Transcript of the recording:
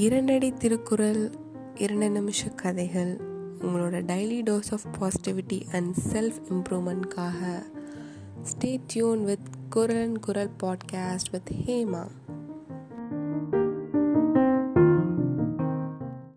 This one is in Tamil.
இரண்டடி திருக்குறள் இரண்டு நிமிஷ கதைகள் உங்களோட daily dose of positivity and self இம்ப்ரூவ்மெண்ட்காக stay tuned with Kural Kural podcast with Hema.